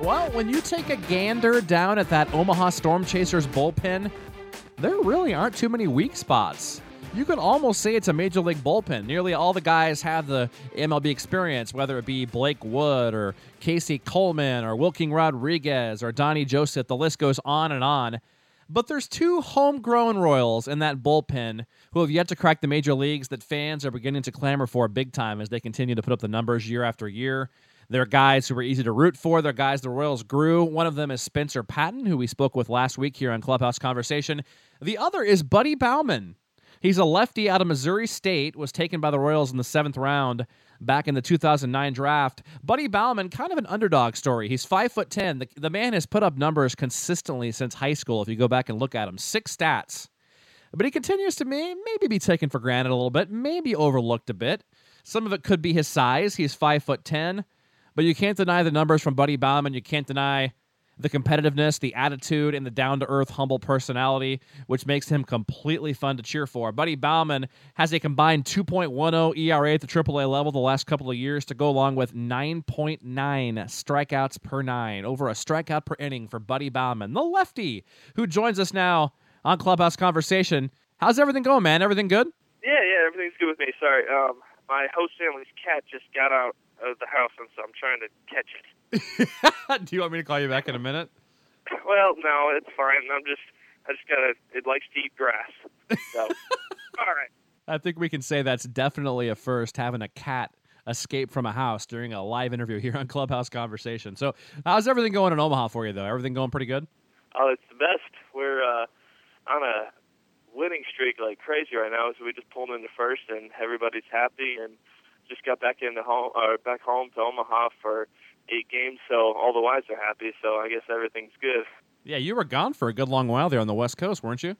Well, when you take a gander down at that Omaha Storm Chasers bullpen, there really aren't too many weak spots. You could almost say it's a major league bullpen. Nearly all the guys have the MLB experience, whether it be Blake Wood or Casey Coleman or Wilking Rodriguez or Donnie Joseph. The list goes on and on. But there's two homegrown Royals in that bullpen who have yet to crack the major leagues that fans are beginning to clamor for big time as they continue to put up the numbers year after year. They're guys who were easy to root for. They're guys the Royals grew. One of them is Spencer Patton, who we spoke with last week here on Clubhouse Conversation. The other is Buddy Baumann. He's a lefty out of Missouri State, was taken by the Royals in the seventh round back in the 2009 draft. Buddy Baumann, kind of an underdog story. He's five foot ten. The, the man has put up numbers consistently since high school. If you go back and look at him, six stats. But he continues to may, maybe be taken for granted a little bit, maybe overlooked a bit. Some of it could be his size. He's five foot ten. But you can't deny the numbers from Buddy Baumann. You can't deny the competitiveness, the attitude, and the down to earth, humble personality, which makes him completely fun to cheer for. Buddy Baumann has a combined 2.10 ERA at the AAA level the last couple of years to go along with 9.9 strikeouts per nine, over a strikeout per inning for Buddy Baumann, the lefty, who joins us now on Clubhouse Conversation. How's everything going, man? Everything good? Yeah, yeah, everything's good with me. Sorry, um, my host family's cat just got out of the house, and so I'm trying to catch it. Do you want me to call you back in a minute? Well, no, it's fine. I'm just, I just gotta. It likes to eat grass. So, all right. I think we can say that's definitely a first having a cat escape from a house during a live interview here on Clubhouse Conversation. So, how's everything going in Omaha for you, though? Everything going pretty good? Oh, it's the best. We're uh, on a winning streak like crazy right now. So we just pulled into first, and everybody's happy and just got back into home or back home to Omaha for eight games, so all the wives are happy. So I guess everything's good. Yeah, you were gone for a good long while there on the West Coast, weren't you?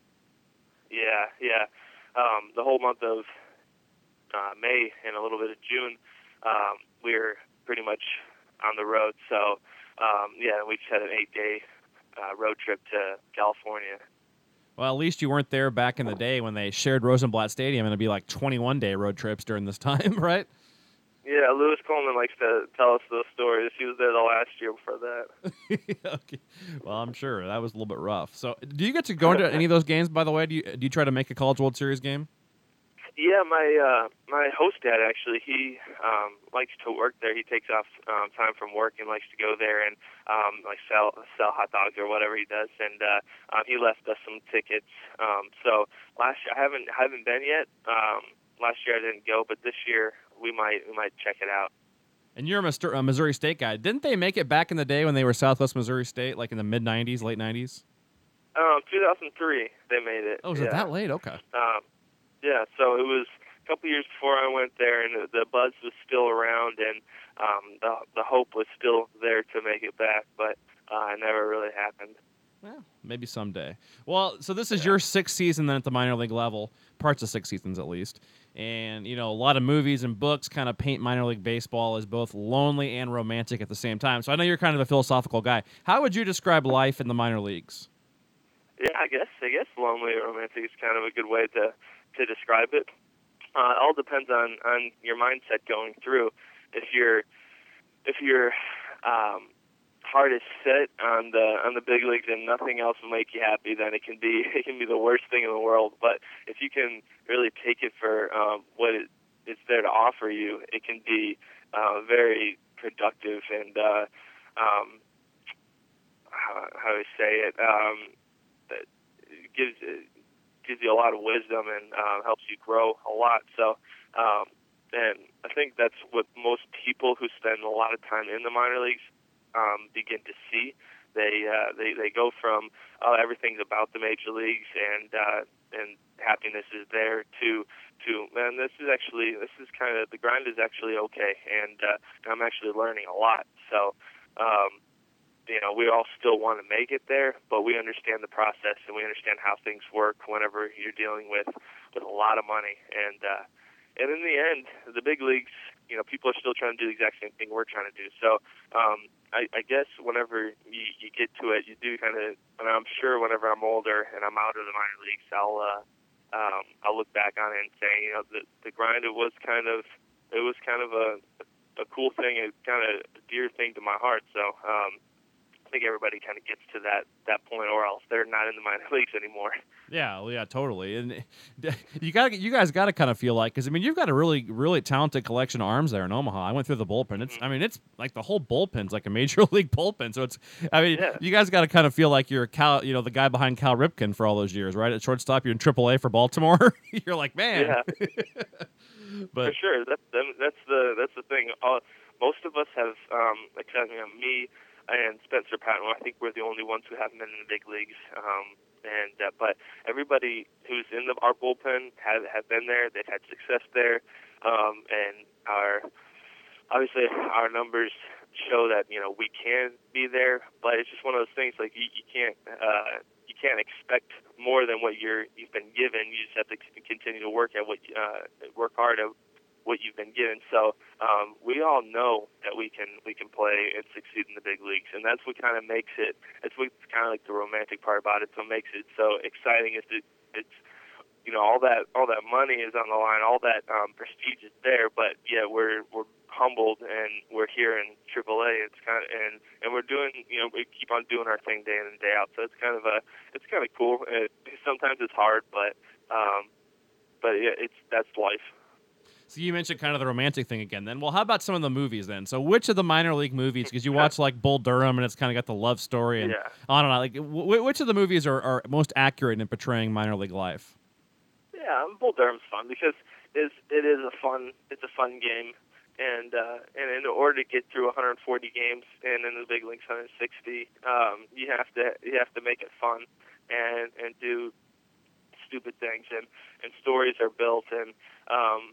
Yeah, yeah. Um, the whole month of uh, May and a little bit of June, um, we were pretty much on the road. So um, yeah, we just had an eight-day uh, road trip to California. Well, at least you weren't there back in the day when they shared Rosenblatt Stadium, and it'd be like 21 day road trips during this time, right? Yeah, Louis Coleman likes to tell us those stories. He was there the last year before that. okay. Well, I'm sure that was a little bit rough. So, do you get to go into any of those games? By the way, do you do you try to make a College World Series game? Yeah, my uh, my host dad actually he um, likes to work there. He takes off um, time from work and likes to go there and um, like sell sell hot dogs or whatever he does. And uh, um, he left us some tickets. Um, so last year I haven't haven't been yet. Um, last year I didn't go, but this year we might we might check it out. And you're a Missouri State guy. Didn't they make it back in the day when they were Southwest Missouri State, like in the mid '90s, late '90s? Um, 2003 they made it. Oh, was yeah. it that late? Okay. Um, yeah, so it was a couple years before I went there, and the buzz was still around, and um, the the hope was still there to make it back, but uh, it never really happened. Well, maybe someday. Well, so this is yeah. your sixth season then at the minor league level, parts of six seasons at least. And, you know, a lot of movies and books kind of paint minor league baseball as both lonely and romantic at the same time. So I know you're kind of a philosophical guy. How would you describe life in the minor leagues? Yeah, I guess I guess lonely or romantic is kind of a good way to to describe it. Uh, it all depends on on your mindset going through. If you're if your um, heart is set on the on the big leagues and nothing else will make you happy, then it can be it can be the worst thing in the world. But if you can really take it for um, what it, it's there to offer you, it can be uh, very productive and uh, um, how, how do I say it? Um, it gives gives you a lot of wisdom and uh, helps you grow a lot. So, um, and I think that's what most people who spend a lot of time in the minor leagues um, begin to see. They uh, they they go from uh, everything's about the major leagues and uh, and happiness is there to to man this is actually this is kind of the grind is actually okay and uh, I'm actually learning a lot. So um, you know, we all still want to make it there, but we understand the process and we understand how things work whenever you're dealing with with a lot of money. And uh, and in the end, the big leagues, you know, people are still trying to do the exact same thing we're trying to do. So um, I, I guess whenever you, you get to it, you do kind of, and I'm sure whenever I'm older and I'm out of the minor leagues, I'll uh, um, I'll look back on it and say, you know, the the grind it was kind of it was kind of a a cool thing, a kind of dear thing to my heart. So um, think everybody kind of gets to that that point, or else they're not in the minor leagues anymore. Yeah, well, yeah, totally. And you got you guys got to kind of feel like because I mean you've got a really really talented collection of arms there in Omaha. I went through the bullpen. It's I mean it's like the whole bullpen's like a major league bullpen. So it's I mean Yeah. you guys got to kind of feel like you're Cal, you know, the guy behind Cal Ripken for all those years, right? At shortstop, you're in AAA for Baltimore. you're like man. Yeah. but For sure, that's that's the that's the thing. Uh, most of us have, um, except you know, me and Spencer Patton. I think we're the only ones who haven't been in the big leagues. Um, and uh, but everybody who's in the our bullpen have have been there. They've had success there, um, and our obviously our numbers show that you know we can be there. But it's just one of those things like you, you can't. Uh, you can't expect more than what you're you've been given. You just have to continue to work at what uh, work hard at what you've been given. So um, we all know that we can we can play and succeed in the big leagues, and that's what kind of makes it. It's what's kind of like the romantic part about it. So makes it so exciting is that it's you know all that all that money is on the line, all that um, prestige is there, but yeah, we're we're humbled and we're here in AAA. It's kind of and and we're doing you know we keep on doing our thing day in and day out. So it's kind of a it's kind of cool. It, sometimes it's hard, but um, but yeah, it's that's life. So you mentioned kind of the romantic thing again. Then, well, how about some of the movies then? So, which of the minor league movies? Because you watch like Bull Durham, and it's kind of got the love story and Yeah. on and on. Like, w- which of the movies are, are most accurate in portraying minor league life? Yeah, um, Bull Durham's fun because it's it is a fun it's a fun game, and uh, and in order to get through 140 games and in the big leagues 160, um, you have to you have to make it fun and and do stupid things and and stories are built and um,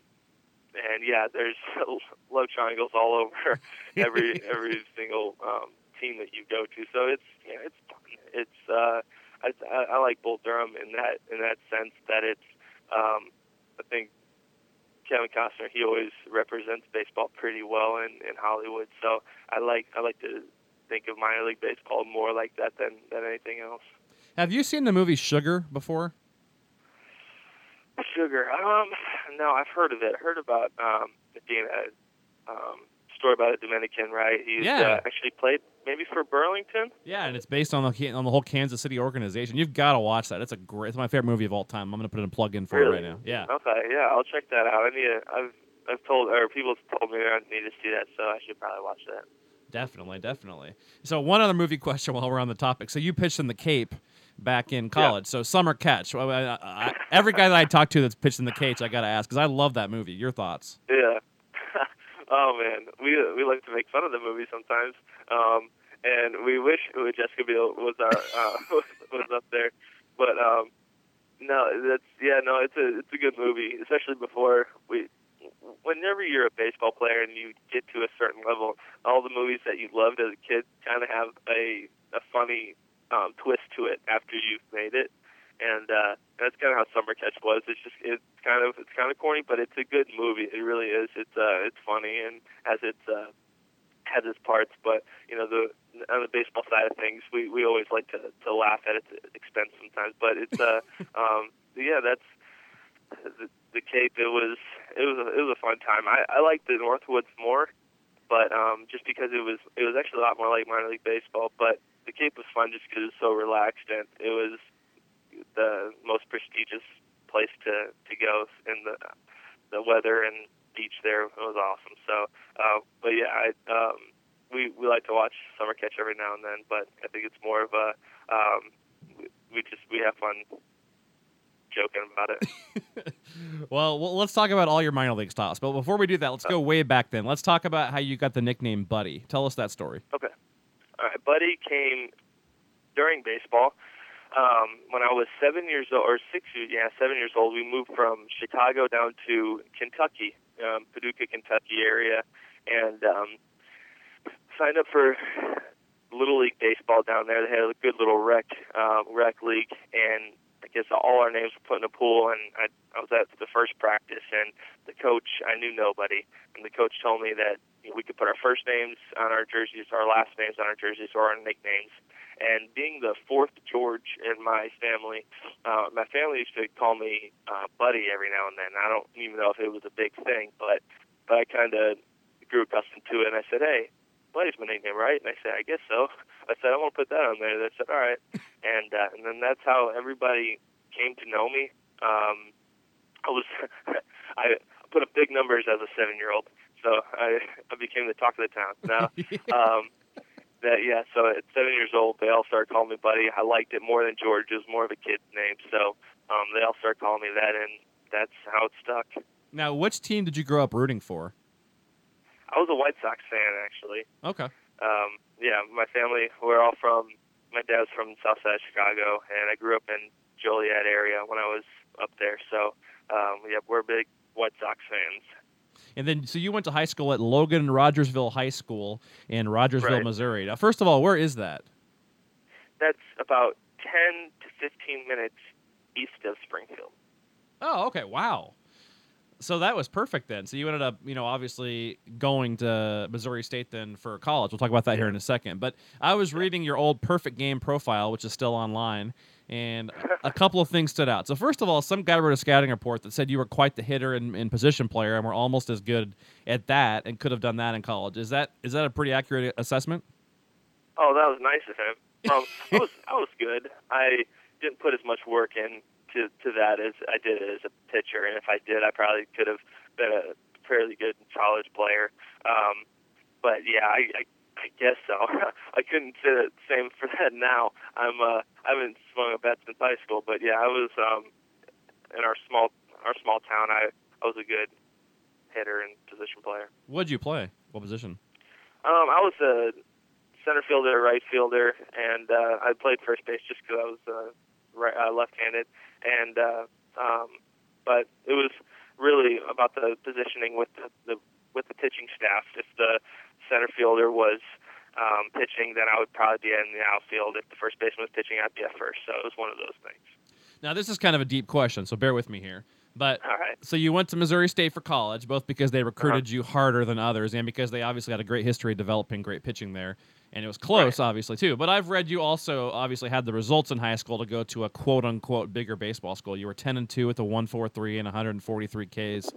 and yeah, there's love triangles all over every every single um, team that you go to. So it's yeah, it's fun. It's uh, I, I I like Bull Durham in that in that sense that it's um, I think Kevin Costner he always represents baseball pretty well in, in Hollywood. So I like I like to think of minor league baseball more like that than than anything else. Have you seen the movie Sugar before? Sugar. Um, no, I've heard of it. Heard about um, it being a um, story about a Dominican, right? He's Yeah. uh, actually played maybe for Burlington. Yeah, and it's based on the on the whole Kansas City organization. You've got to watch that. It's a great. It's my favorite movie of all time. I'm gonna put in a plug in for Really? it right now. Yeah. Okay, yeah, I'll check that out. I need. To, I've I've told or people have told me I need to see that, so I should probably watch that. Definitely, definitely. So one other movie question while we're on the topic. So you pitched in the Cape back in college. So summer catch. I, I, I, every guy that I talk to that's pitched in the cage, I got to ask because I love that movie. Your thoughts? Yeah. oh man, we we like to make fun of the movie sometimes, um, and we wish Jessica Biel was our uh, was up there, but um, no, that's yeah, no, it's a it's a good movie, especially before we. Whenever you're a baseball player and you get to a certain level, all the movies that you loved as a kid kind of have a a funny um, twist to it after you've made it and uh, that's kind of how Summer Catch was. It's just it's kind of it's kind of corny, but it's a good movie. It really is. It's uh it's funny and has its uh, has its parts. But you know the on the baseball side of things, we we always like to to laugh at its expense sometimes. But it's uh um yeah that's the, the Cape. It was it was a, it was a fun time. I I like the Northwoods more, but um just because it was it was actually a lot more like minor league baseball. But the Cape was fun just because it was so relaxed and it was the most prestigious place to to go and the the weather and beach there it was awesome so uh but yeah i um we we like to watch summer catch every now and then but i think it's more of a um we, we just we have fun joking about it Well, well, let's talk about all your minor league stops. But before we do that, let's go way back then. Let's talk about how you got the nickname Buddy. Tell us that story. Okay. All right. Buddy came during baseball. Um, when I was seven years old, or six years, yeah, seven years old, we moved from Chicago down to Kentucky, um, Paducah, Kentucky area, and um, signed up for little league baseball down there. They had a good little rec uh, rec league, and I guess all our names were put in a pool. And I, I was at the first practice, and the coach I knew nobody, and the coach told me that we could put our first names on our jerseys, our last names on our jerseys, or our nicknames. And being the fourth George in my family, uh, my family used to call me uh, Buddy every now and then. I don't even know if it was a big thing, but but I kind of grew accustomed to it. And I said, "Hey, Buddy's my nickname, right?" And I said, "I guess so." I said, "I want to put that on there." They said, "All right," and uh, and then that's how everybody came to know me. Um, I was I put up big numbers as a seven year old, so I I became the talk of the town. Now, um, that yeah. So at seven years old, they all started calling me Buddy. I liked it more than George. It was more of a kid's name, so um, they all started calling me that, and that's how it stuck. Now, which team did you grow up rooting for? I was a White Sox fan, actually. Okay. Um, yeah, my family we're all from. My dad's from South Side Chicago, and I grew up in Joliet area when I was up there. So, um, yeah, we're big White Sox fans. And then, so you went to high school at Logan Rogersville High School in Rogersville, Right. Missouri. Now, first of all, where is that? That's about 10 to 15 minutes east of Springfield. Oh, okay. Wow. So that was perfect then. So you ended up, you know, obviously going to Missouri State then for college. We'll talk about that here in a second. But I was reading your old perfect game profile, which is still online, and a couple of things stood out. So first of all, some guy wrote a scouting report that said you were quite the hitter and, and position player, and were almost as good at that, and could have done that in college. Is that is that a pretty accurate assessment? Oh, that was nice of him. Um, I was I was good. I didn't put as much work in to to that as I did as a pitcher, and if I did, I probably could have been a fairly good college player. Um, but yeah, I, I I guess so. I couldn't say the same for that now. I'm uh I haven't swung a bat since high school, but yeah, I was um in our small our small town. I I was a good hitter and position player. What'd you play? What position? Um, I was a center fielder, right fielder, and uh, I played first base just because I was uh, right, uh, left-handed. And uh, um, but it was really about the positioning with the, the with the pitching staff. If the center fielder was um, pitching, then I would probably be in the outfield. If the first baseman was pitching, I'd be at first. So it was one of those things. Now this is kind of a deep question, so bear with me here. But right. So you went to Missouri State for college, both because they recruited you harder than others, and because they obviously had a great history of developing great pitching there, and it was close, obviously too. But I've read you also obviously had the results in high school to go to a quote unquote bigger baseball school. You were ten and two with a one four three and 143 Ks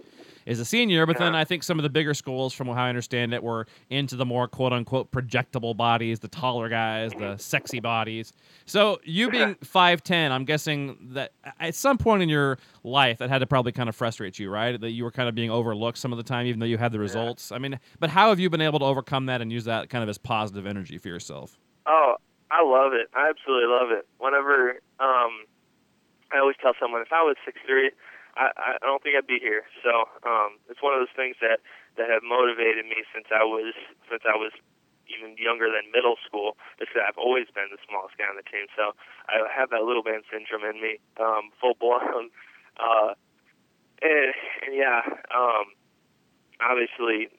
as a senior, but then I think some of the bigger schools, from how I understand it, were into the more quote unquote projectable bodies, the taller guys, the sexy bodies. So you being five ten, I'm guessing that at some point in your life that had to probably kind of frustrate you, right? That you were kind of being overlooked some of the time, even though you had the results. I mean, but how have you been able to overcome that and use that kind of as positive energy for yourself? Oh, I love it. I absolutely love it. Whenever um, I always tell someone, if I was six three, I, I don't think I'd be here. So um, it's one of those things that that have motivated me since I was since I was even younger than middle school. Is that I've always been the smallest guy on the team. So I have that little man syndrome in me, um, full blown. Uh, and, and yeah, um, obviously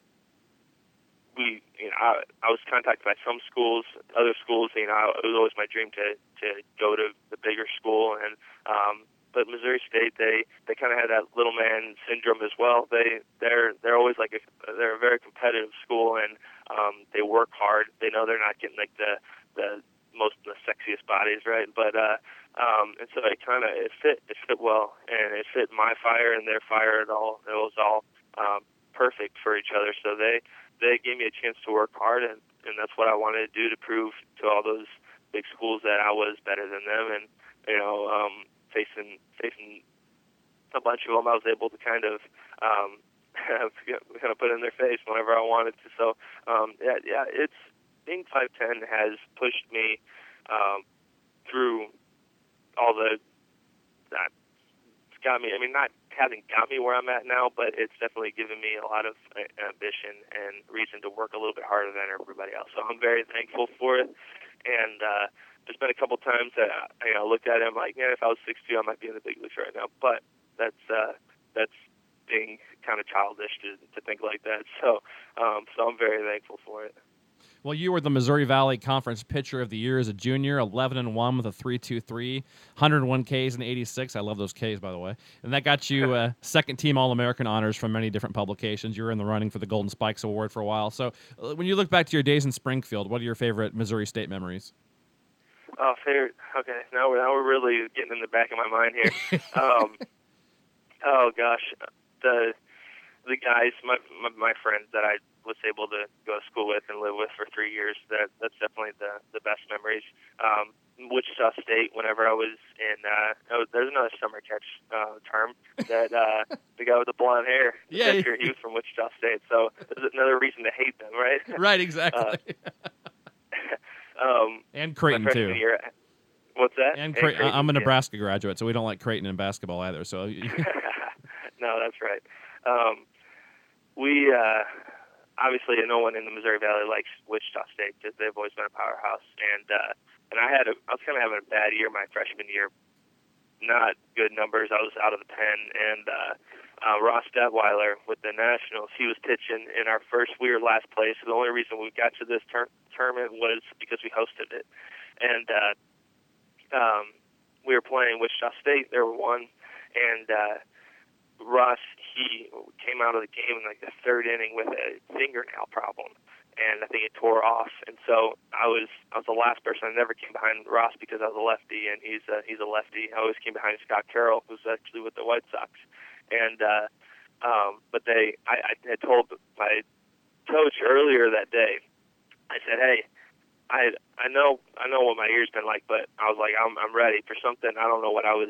we, you know, I, I was contacted by some schools, other schools. You know, it was always my dream to to go to the bigger school, and um, but Missouri State, they they kind of had that little man syndrome as well. They they're they're always like a, they're a very competitive school, and um, they work hard. They know they're not getting like the the most the sexiest bodies, right? But uh, um, and so it kind of it fit it fit well, and it fit my fire and their fire. It all it was all um, perfect for each other. So they they gave me a chance to work hard, and and that's what I wanted to do to prove to all those big schools that I was better than them, and you know, um, facing facing a bunch of them, I was able to kind of um, kind of put in their face whenever I wanted to. So um, yeah, yeah, it's being five ten has pushed me um, through all the that got me. I mean, not hasn't got me where I'm at now, but it's definitely given me a lot of uh, ambition and reason to work a little bit harder than everybody else. So I'm very thankful for it. And uh, there's been a couple times that I, you know, looked at it, I'm like, man, if I was 6'2", I might be in the big leagues right now. But that's uh, that's being kind of childish to, to think like that. So um, so I'm very thankful for it. Well, you were the Missouri Valley Conference Pitcher of the Year as a junior, 11 and 1 with a 3.23, 101 Ks and 86. I love those Ks, by the way. And that got you uh, second team All American honors from many different publications. You were in the running for the Golden Spikes Award for a while. So, uh, when you look back to your days in Springfield, what are your favorite Missouri State memories? Oh, favorite. Okay, now we're now we're really getting in the back of my mind here. um, oh gosh, the the guys, my, my my friends that I was able to go to school with and live with for three years. That that's definitely the the best memories. Um, Wichita State. Whenever I was in, uh, oh, there's another summer catch uh, term that uh, the guy with the blonde hair. Yeah. pitcher, he was from Wichita State. So there's another reason to hate them, right? Right, exactly. um, and Creighton, too. year. What's that? And Hey, Creighton. I'm a yeah. Nebraska graduate, so we don't like Creighton in basketball either. So, no, that's right. Um, we uh, obviously no one in the Missouri Valley likes Wichita State because they've always been a powerhouse. And uh, and I had a I was kind of having a bad year my freshman year, not good numbers. I was out of the pen, and uh, uh, Ross Detwiler with the Nationals, he was pitching in our first. We were last place. The only reason we got to this tur- tournament was because we hosted it, and uh, um, we were playing Wichita State. They were one, and uh, Russ he came out of the game in like the third inning with a fingernail problem, and I think it tore off. And so I was I was the last person. I never came behind Ross because I was a lefty, and he's a, he's a lefty. I always came behind Scott Carroll, who's actually with the White Sox, and uh, um, but they I, I had told my coach earlier that day. I said, hey. I I know I know what my year's been like, but I was like I'm I'm ready for something. I don't know what I was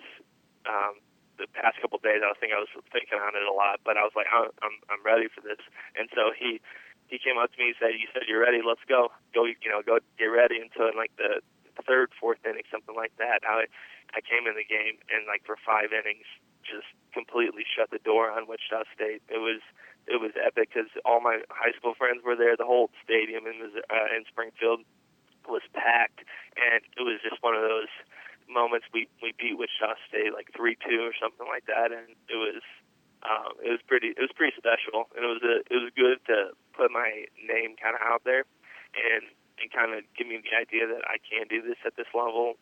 um, the past couple of days. I thinking I was thinking on it a lot, but I was like I'm I'm, ready for this. And so he he came up to me and said, "You said you're ready. Let's go. Go you know go get ready." So in like the third fourth inning, something like that, I I came in the game and like for five innings just completely shut the door on Wichita State. It was it was epic because all my high school friends were there. The whole stadium in uh, in Springfield was packed, and it was just one of those moments. We we beat Wichita State like three two or something like that, and it was um, it was pretty it was pretty special, and it was a, it was good to put my name kind of out there, and and kind of give me the idea that I can do this at this level.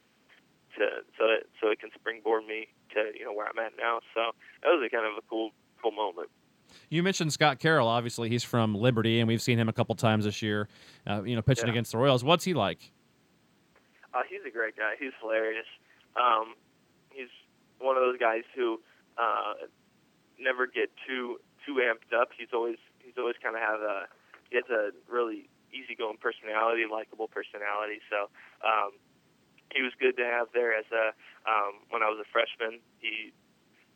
To, so that so it can springboard me to you know where I'm at now. So that was a kind of a cool cool moment. You mentioned Scott Carroll. Obviously, he's from Liberty, and we've seen him a couple times this year. Uh, you know, pitching Yeah. against the Royals. What's he like? Uh, he's a great guy. He's hilarious. Um, he's one of those guys who uh, never get too too amped up. He's always he's always kind of have a he has a really easygoing personality, likable personality. So um, he was good to have there as a um, when I was a freshman. He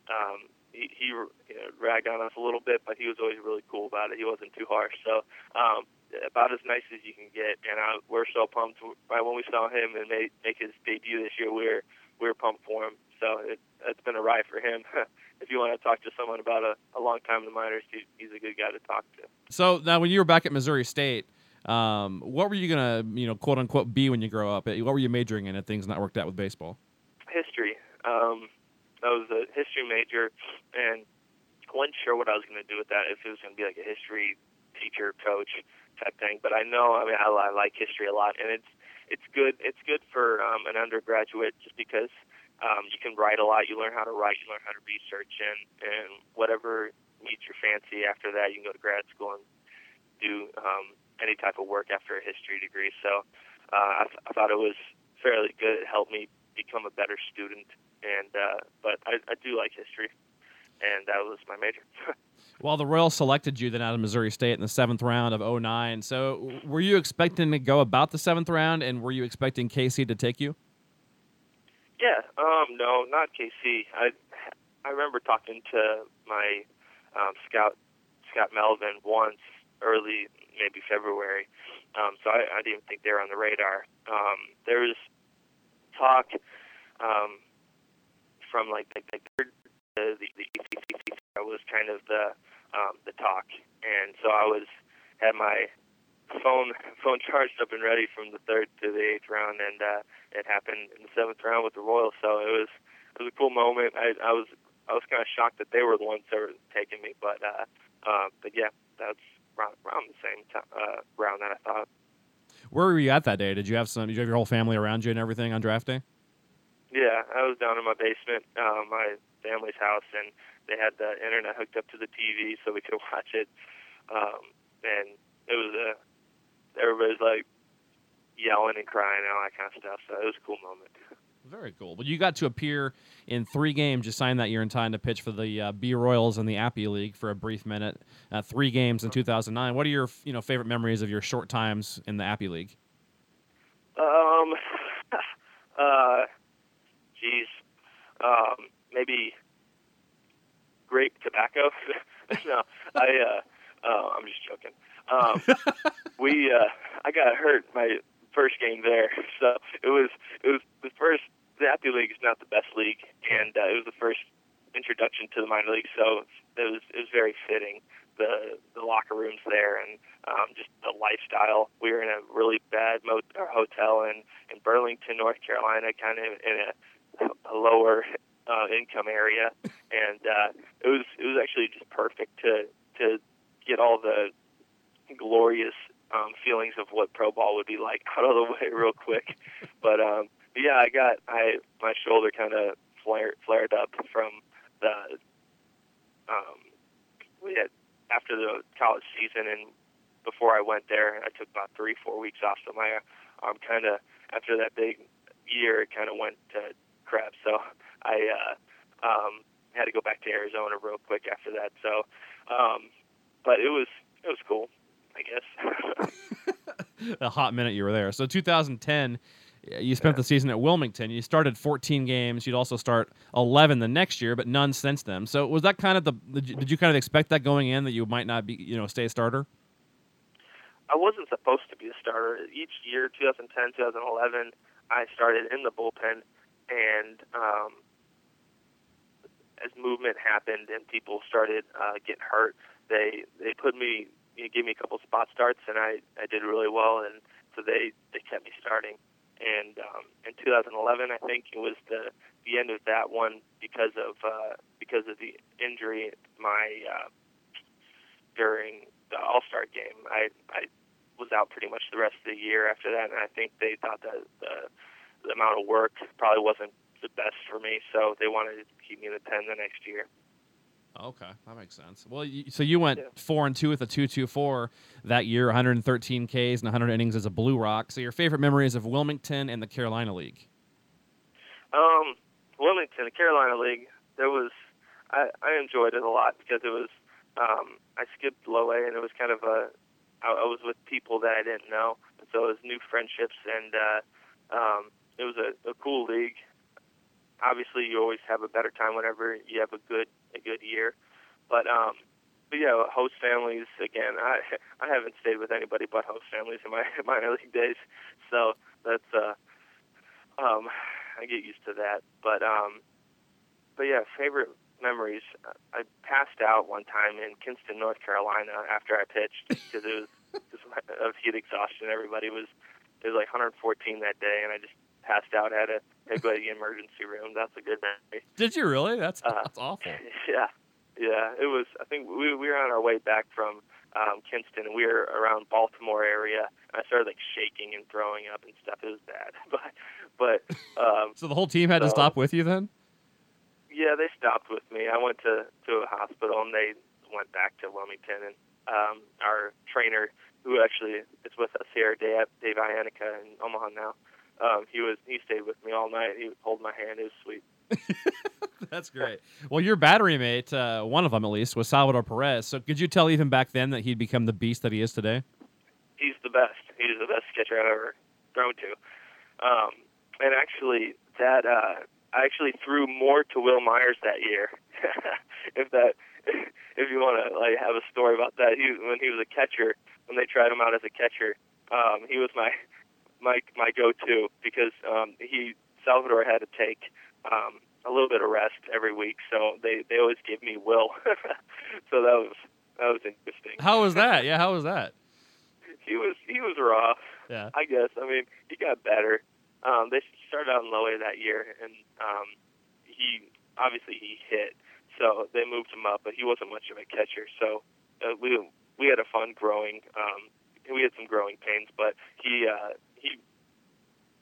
um, he, he you know, ragged on us a little bit, but he was always really cool about it. He wasn't too harsh. So um, about as nice as you can get. And I, we're so pumped. Right when we saw him and make, make his debut this year, we we're we we're pumped for him. So it, it's been a ride for him. if you want to talk to someone about a, a long time in the minors, he, he's a good guy to talk to. So now, when you were back at Missouri State, um, what were you gonna, you know, quote unquote, be when you grow up? What were you majoring in? If things not worked out with baseball. history. Um, I was a history major, and wasn't sure what I was to do with that. If it was to be like a history teacher, coach type thing. But I know, I mean, I, I like history a lot, and it's it's good. It's good for um, an undergraduate just because um, you can write a lot. You learn how to write. You learn how to research, and and whatever meets your fancy. After that, you can go to grad school and do um, any type of work after a history degree. So uh, I, th- I thought it was fairly good. It helped me become a better student. And uh, but I, I do like history, and that was my major. Well, the Royals selected you then out of Missouri State in the seventh round of 09. So, were you expecting to go about the seventh round, and were you expecting KC to take you? yeah, um, no, not KC. I I remember talking to my um, scout Scott Melvin once early, maybe February. Um, so I, I didn't think they were on the radar. Um, there was talk um, from like the, the, the, the ECCC was kind of the um, the talk, and so I was had my phone phone charged up and ready from the third to the eighth round, and uh, it happened in the seventh round with the Royals. So it was it was a cool moment. I, I was I was kind of shocked that they were the ones that were taking me, but uh, uh, but yeah, that's around, around the same time, uh, round that I thought. Where were you at that day? Did you have some? Did you have your whole family around you and everything on draft day? Yeah, I was down in my basement, uh, my family's house, and they had the internet hooked up to the TV so we could watch it. Um, and it was a everybody's like yelling and crying and all that kind of stuff. So it was a cool moment. Very cool. But you got to appear in three games. You signed that year in time to pitch for the uh, B Royals and the Appy League for a brief minute. Uh, three games in 2009. What are your you know favorite memories of your short times in the Appy League? Um, uh, geez, um, maybe grape tobacco. no, I uh, oh, I'm just joking. Um, we uh, I got hurt my first game there, so it was it was the first. The Appy League is not the best league, and uh, it was the first introduction to the minor league, so it was it was very fitting. The the locker rooms there and um, just the lifestyle. We were in a really bad mo- hotel in in Burlington, North Carolina, kind of in a, a lower uh, income area, and uh, it was it was actually just perfect to to get all the glorious um, feelings of what pro ball would be like out of the way real quick. but um, yeah, I got I my shoulder kind of flared flared up from the um, we had after the college season and before I went there, I took about three four weeks off. So my arm kind of after that big year, it kind of went to crap. So I uh, um, had to go back to Arizona real quick after that. So, um, but it was it was cool. I guess. a hot minute you were there. So 2010, you spent the season at Wilmington. You started 14 games. You'd also start 11 the next year, but none since then. So was that kind of the? Did you kind of expect that going in that you might not be, you know, stay a starter? I wasn't supposed to be a starter. Each year, 2010, 2011, I started in the bullpen, and um, as movement happened and people started uh, getting hurt, they they put me you know, gave me a couple spot starts, and I I did really well, and so they they kept me starting. And um, in 2011, I think it was the the end of that one because of uh, because of the injury. My uh, during the All Star game, I I was out pretty much the rest of the year after that, and I think they thought that the the amount of work probably wasn't the best for me, so they wanted to keep me in the pen the next year. Okay, that makes sense. Well, you, so you went yeah. four and two with a two two four that year, 113 Ks and 100 innings as a Blue Rock. So your favorite memories of Wilmington and the Carolina League? Um, Wilmington, the Carolina League. There was I, I enjoyed it a lot because it was um, I skipped low A and it was kind of a I, I was with people that I didn't know, so it was new friendships and uh, um, it was a, a cool league obviously you always have a better time whenever you have a good a good year. But um, but yeah, host families again. I I haven't stayed with anybody but host families in my minor league days, so that's uh um I get used to that. But um but yeah, favorite memories. I passed out one time in Kinston, North Carolina, after I pitched because it was just of heat exhaustion. Everybody was it was like 114 that day, and I just passed out, had to, to go to the emergency room. That's a good memory. Did you really? That's uh, that's awful. Yeah, yeah. It was. I think we we were on our way back from um, Kinston, and we were around Baltimore area. And I started like shaking and throwing up and stuff. It was bad, but but um, so the whole team had so, to stop with you then. Yeah, they stopped with me. I went to to a hospital, and they went back to Wilmington, and um, our trainer, who actually is with us here, Dave, Dave Ianica in Omaha now um, he was he stayed with me all night. He would hold my hand. It was sweet. That's great. Well, your battery mate, uh, one of them at least, was Salvador Perez. So could you tell even back then that he'd become the beast that he is today? He's the best. He's the best catcher I've ever thrown to. Um, and actually, that uh, I actually threw more to Wil Myers that year. if that, if you want to like have a story about that, he when he was a catcher, when they tried him out as a catcher, um, he was my my my go-to because um, he Salvador had to take um, a little bit of rest every week, so they they always give me Wil. so that was that was interesting. How was that? Yeah, how was that? he was he was raw. Yeah, I guess. I mean, he got better. Um, they started out in low A that year, and um, he obviously he hit, so they moved him up, but he wasn't much of a catcher. So uh, we we had a fun growing um, we had some growing pains, but he uh, he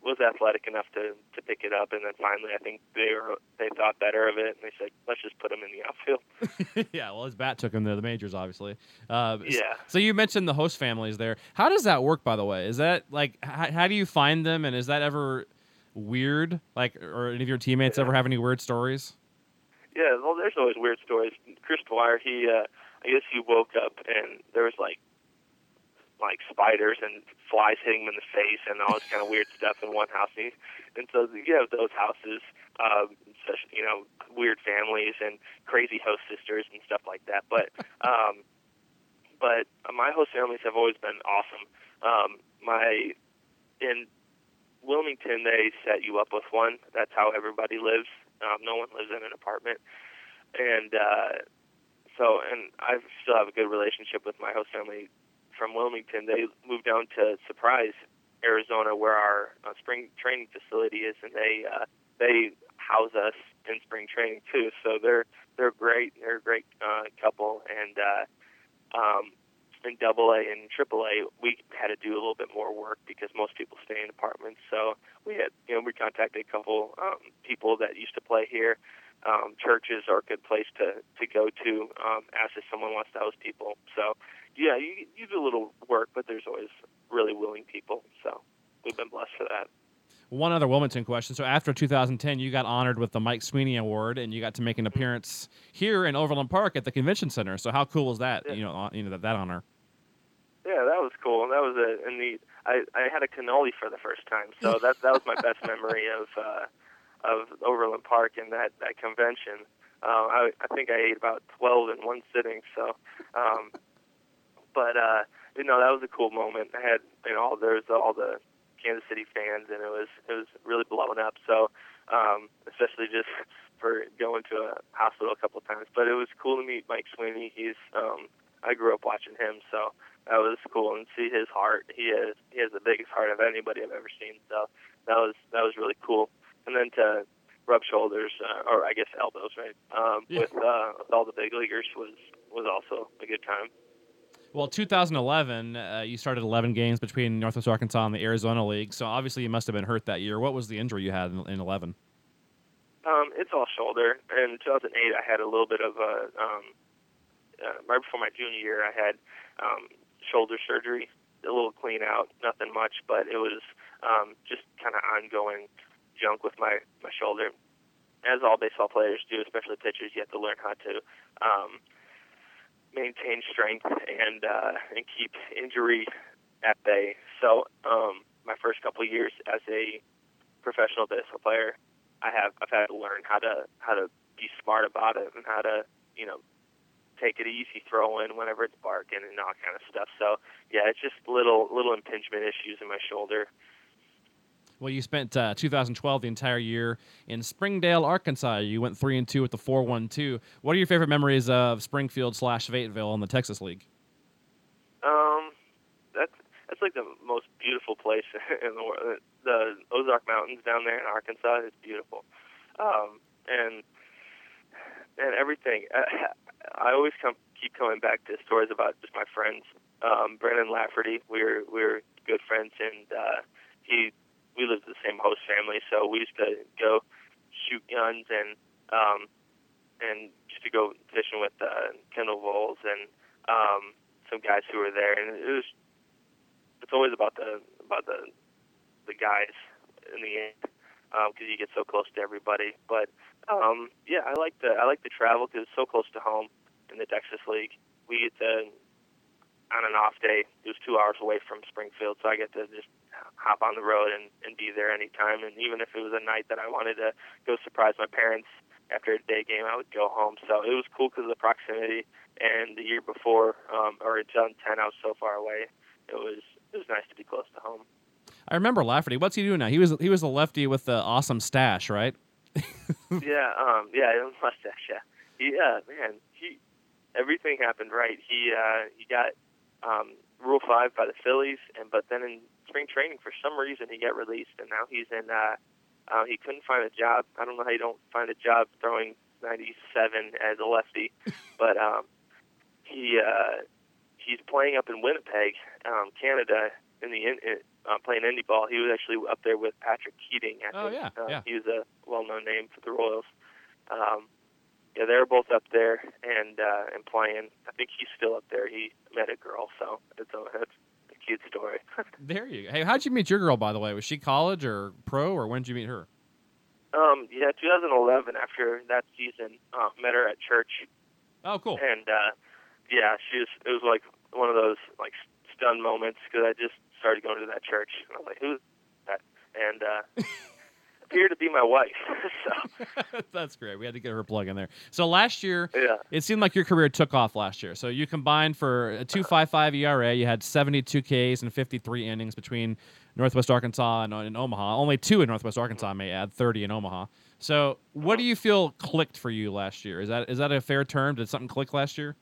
was athletic enough to to pick it up, and then finally, I think they were they thought better of it, and they said, "Let's just put him in the outfield." yeah, well, his bat took him to the majors, obviously. Uh, yeah. So you mentioned the host families there. How does that work, by the way? Is that like how, how do you find them, and is that ever weird? Like, or any of your teammates Yeah. ever have any weird stories? Yeah, well, there's always weird stories. Chris Dwyer, he, uh, I guess he woke up and there was like, like spiders and flies hitting him in the face and all this kind of weird stuff in one house. And, and so you have those houses, um, such, you know, weird families and crazy host sisters and stuff like that. But, um, but my host families have always been awesome. Um, my, in Wilmington, they set you up with one. That's how everybody lives. Um, no one lives in an apartment, and uh, so and I still have a good relationship with my host family from Wilmington. They moved down to Surprise, Arizona, where our uh, spring training facility is, and they uh, they house us in spring training too. So they're they're great. They're a great uh, couple, and uh, um, in Double A and Triple A, we had to do a little bit more work because most people stay in apartments. So we had, you know, we contacted a couple um, people that used to play here. Um, churches are a good place to to go to. Um, ask if someone wants to host people. So yeah, you you do a little work, but there's always really willing people. So we've been blessed for that. One other Wilmington question. So after 2010, you got honored with the Mike Sweeney Award, and you got to make an appearance here in Overland Park at the convention center. So how cool was that? Yeah. You know, uh, you know that, that honor. Yeah, that was cool. That was a, a neat. I I had a cannoli for the first time, so that that was my best memory of uh, of Overland Park and that that convention. Uh, I I think I ate about twelve in one sitting. So, um, but uh, you know that was a cool moment. I had you know all there was all the Kansas City fans, and it was it was really blowing up. So, um, especially just for going to a hospital a couple of times. But it was cool to meet Mike Sweeney. He's um, I grew up watching him, so that was cool and see his heart. He has he has the biggest heart of anybody I've ever seen. So that was that was really cool. And then to rub shoulders, uh, or I guess elbows, right, um, Yeah. with uh, with all the big leaguers was was also a good time. Well, 2011, uh, you started 11 games between Northwest Arkansas and the Arizona League. So obviously you must have been hurt that year. What was the injury you had in, in 11? Um, it's all shoulder. In 2008, I had a little bit of a um, uh, right before my junior year. I had um, shoulder surgery, a little clean out, nothing much, but it was um, just kind of ongoing junk with my my shoulder. As all baseball players do, especially pitchers, you have to learn how to um, maintain strength and uh, and keep injury at bay. So um, my first couple of years as a professional baseball player, I have I've had to learn how to how to be smart about it and how to you know take it easy, throw in whenever it's barking and all kind of stuff. So yeah, it's just little little impingement issues in my shoulder. Well, you spent uh, 2012 the entire year in Springdale, Arkansas. You went three and two with the 4-1-2. What are your favorite memories of Springfield slash Fayetteville in the Texas League? Um, that's that's like the most beautiful place in the world. The Ozark Mountains down there in Arkansas is beautiful, um, and and everything. I, I always come keep coming back to stories about just my friends. Um, Brandon Lafferty, we're we're good friends, and uh, he we lived in the same host family, so we used to go shoot guns and um, and just to go fishing with uh, Kendal Volz and um, some guys who were there, and it was it's always about the about the the guys in the end because you get so close to everybody. But um, yeah, I like the I like to travel because it's so close to home in the Texas League. We get to on an off day. It was two hours away from Springfield, so I get to just hop on the road and, and be there anytime. And even if it was a night that I wanted to go surprise my parents after a day game, I would go home. So it was cool because of the proximity. And the year before, um, or in 2010, I was so far away. It was it was nice to be close to home. I remember Lafferty. What's he doing now? He was he was the lefty with the awesome stash, right? yeah, um, yeah, a mustache. Yeah, he, uh, man, he everything happened right. He uh, he got um, Rule Five by the Phillies, and but then in spring training, for some reason, he got released, and now he's in. Uh, uh, he couldn't find a job. I don't know how you don't find a job throwing 97 as a lefty, but um, he uh, he's playing up in Winnipeg, um, Canada, in the in, uh, playing indie ball. He was actually up there with Patrick Keating. I Oh, think. yeah, uh, yeah. He was a well-known name for the Royals. Um, yeah, they were both up there and uh, and playing. I think he's still up there. He met a girl, so it's it's cute story. There you go. Hey, how'd you meet your girl, by the way? Was she college or pro, or when did you meet her? um, yeah, 2011. After that season, uh, met her at church, Oh, cool. and uh, yeah, she was. It was like one of those like stun moments because I just started going to that church. And I was like, who's that? And uh, appeared to be my wife. so That's great. We had to get her plug in there. So last year, yeah. it seemed like your career took off last year. So you combined for a 2.55 ERA. You had 72 Ks and 53 innings between Northwest Arkansas and, and Omaha. Only two in Northwest Arkansas, I may add, 30 in Omaha. So what do you feel clicked for you last year? Is that is that a fair term? Did something click last year?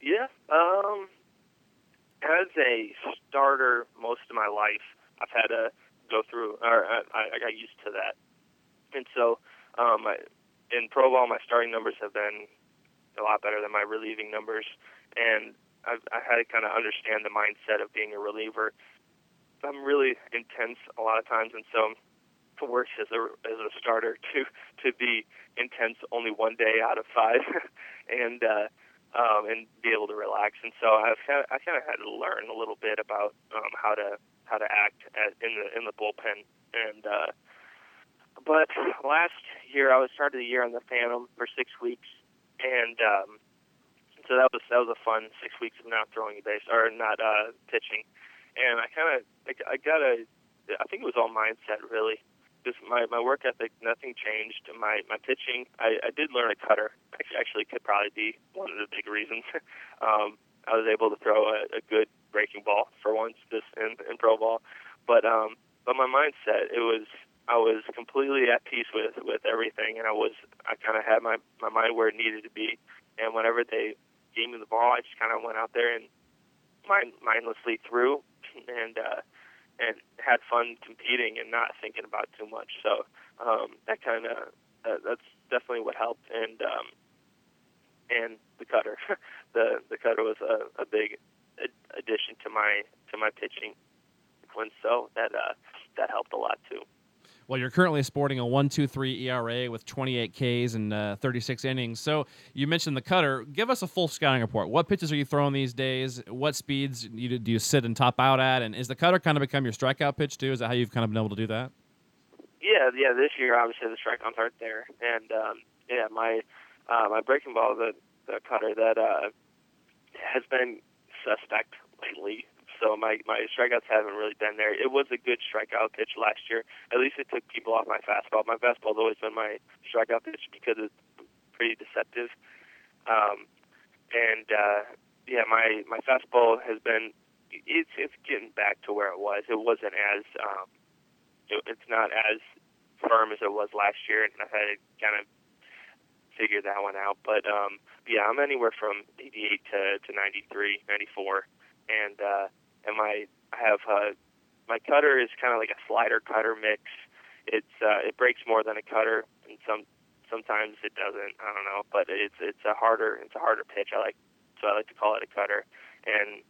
Yeah. Um, as a starter, most of my life, I've had to go through, or I, I got used to that, and so um, I, in pro ball, my starting numbers have been a lot better than my relieving numbers, and I've, I had to kind of understand the mindset of being a reliever. I'm really intense a lot of times, and so it works as a as a starter to to be intense only one day out of five, and uh, um, and be able to relax. And so I've had, I kind of had to learn a little bit about um, how to how to act at, in the in the bullpen. And uh, but last year I was started the year on the Phantom for six weeks, and um, so that was that was a fun six weeks of not throwing a base or not uh, pitching. And I kind of I, I got a I think it was all mindset really just my my work ethic nothing changed. My my pitching i i did learn a cutter. Actually, actually could probably be one of the big reasons. Um i was able to throw a, a good breaking ball for once this in in pro ball. But um but my mindset it was i was completely at peace with with everything and i was i kind of had my my mind where it needed to be. And whenever they gave me the ball i just kind of went out there and mind mindlessly threw. And uh and had fun competing and not thinking about too much. So um, that kind of uh, that's definitely what helped. And um, and the cutter, the the cutter was a, a big addition to my to my pitching. And so that uh, that helped a lot too. Well, you're currently sporting a 1.23 ERA with 28 Ks and uh, 36 innings. So you mentioned the cutter. Give us a full scouting report. What pitches are you throwing these days? What speeds do you, do you sit and top out at? And is the cutter kind of become your strikeout pitch too? Is that how you've kind of been able to do that? Yeah, yeah. This year, obviously, the strikeouts aren't there, and um, yeah, my uh, my breaking ball, the the cutter that uh, has been suspect lately. So my my strikeouts haven't really been there. It was a good strikeout pitch last year. At least it took people off my fastball. My fastball's always been my strikeout pitch because it's pretty deceptive. Um, and uh, yeah, my my fastball has been it's it's getting back to where it was. It wasn't as um, it, it's not as firm as it was last year, and I've had to kind of figure that one out. But um, yeah, I'm anywhere from 88 to, to 93, 94, and uh, and my I have uh, my cutter is kind of like a slider cutter mix. It's uh, it breaks more than a cutter, and some sometimes it doesn't. I don't know, but it's it's a harder it's a harder pitch. I like so I like to call it a cutter, and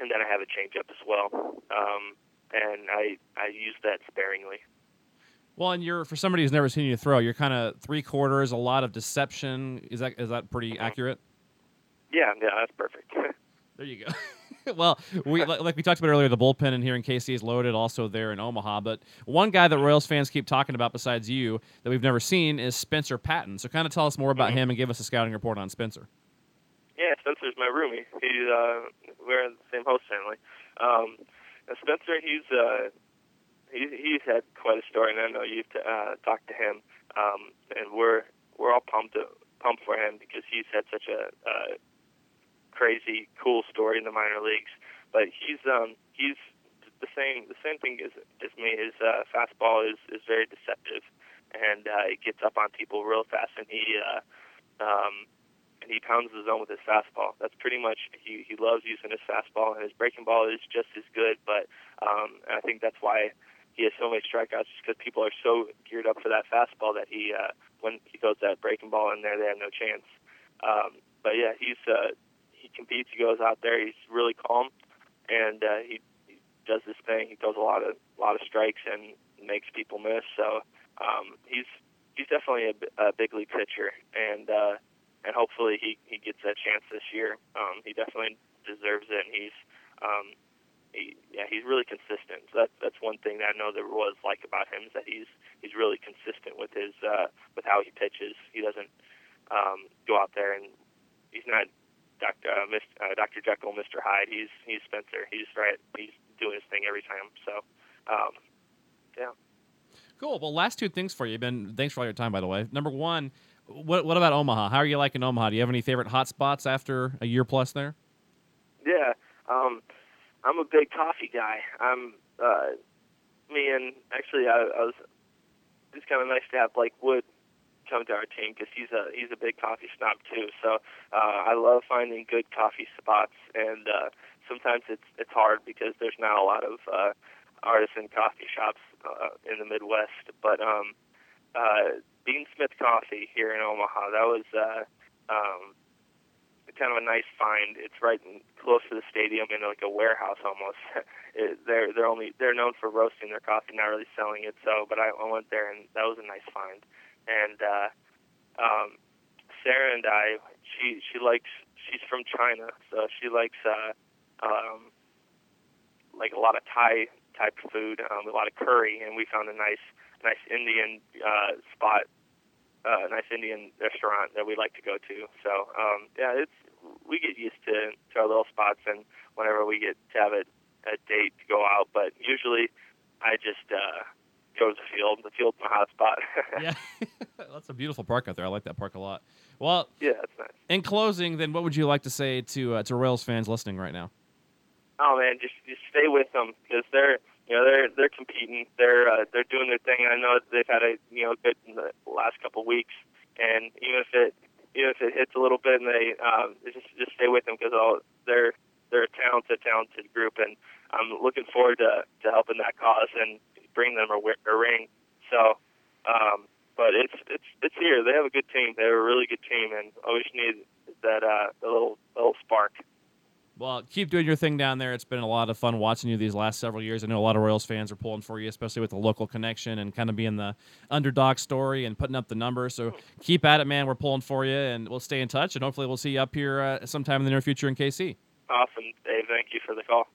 and then I have a changeup as well. Um, and I I use that sparingly. Well, and you're for somebody who's never seen you throw, you're kind of three quarters, a lot of deception. Is that is that pretty accurate? Yeah, yeah, that's perfect. There you go. well, we like we talked about earlier, the bullpen in here in KC is loaded, also there in Omaha. But one guy that Royals fans keep talking about besides you that we've never seen is Spencer Patton. So, kind of tell us more about him and give us a scouting report on Spencer. yeah, Spencer's my roomie. He's uh, we're in the same host family. Um, Spencer, he's uh, he's he's had quite a story, and I know you've uh, talked to him. Um, and we're we're all pumped pumped for him because he's had such a uh, crazy cool story in the minor leagues. But he's um he's the same the same thing as as me. His uh, fastball is is very deceptive, and uh, it gets up on people real fast, and he uh, um and he pounds the zone with his fastball. That's pretty much he he loves using his fastball, and his breaking ball is just as good. But um, I think that's why he has so many strikeouts, just because people are so geared up for that fastball that he uh, when he throws that breaking ball in there, they have no chance. Um, but yeah, he's uh, he competes. He goes out there. He's really calm, and uh, he, he does this thing. He throws a lot of a lot of strikes and makes people miss. So um, he's he's definitely a, a big league pitcher, and uh, and hopefully he he gets that chance this year. Um, he definitely deserves it. And he's um, he, yeah, he's really consistent. So that's that's one thing that I know there was like about him is that he's he's really consistent with his uh, with how he pitches. He doesn't um, go out there and he's not Dr. Uh, Mr. Uh, Dr. Jekyll, Mr. Hyde. He's he's Spencer. He's right. He's doing his thing every time. So, um, yeah. Cool. Well, last two things for you. Ben, thanks for all your time, by the way. Number one, what what about Omaha? How are you liking Omaha? Do you have any favorite hot spots after a year plus there? Yeah, um, I'm a big coffee guy. I'm uh, me and actually I, I was. It's kind of nice to have like Wood come to our team because he's a he's a big coffee snob too. So uh, I love finding good coffee spots, and uh, sometimes it's it's hard because there's not a lot of uh, artisan coffee shops uh, in the Midwest. But um, uh, Beansmith Coffee here in Omaha, that was uh, um, kind of a nice find. It's right in, close to the stadium in like a warehouse almost. it, they're they're only they're known for roasting their coffee, not really selling it. So, but I, I went there and that was a nice find. And uh, um, Sarah and I, she she likes she's from China, so she likes uh, um, like a lot of Thai type food, um, a lot of curry, and we found a nice nice Indian uh, spot, uh, a nice Indian restaurant that we like to go to. So um, yeah, it's we get used to to our little spots, and whenever we get to have a, a date to go out, but usually I just uh, go to the field. The field's my hot spot. yeah, that's a beautiful park out there. I like that park a lot. Well, yeah, that's nice. In closing, then, what would you like to say to uh, to Royals fans listening right now? oh man, just just stay with them because they're you know they're they're competing. They're uh, they're doing their thing. I know they've had a you know good in the last couple of weeks, and even if it even if it hits a little bit, and they um, just just stay with them because all they're they're a talented talented group, and I'm looking forward to to helping that cause and bring them a, a ring. So. Um, but it's it's it's here. They have a good team. They have a really good team, and always need that uh, the little little spark. Well, keep doing your thing down there. It's been a lot of fun watching you these last several years. I know a lot of Royals fans are pulling for you, especially with the local connection and kind of being the underdog story and putting up the numbers. So keep at it, man. We're pulling for you, and we'll stay in touch. And hopefully, we'll see you up here uh, sometime in the near future in KC. Awesome, Dave. Thank you for the call.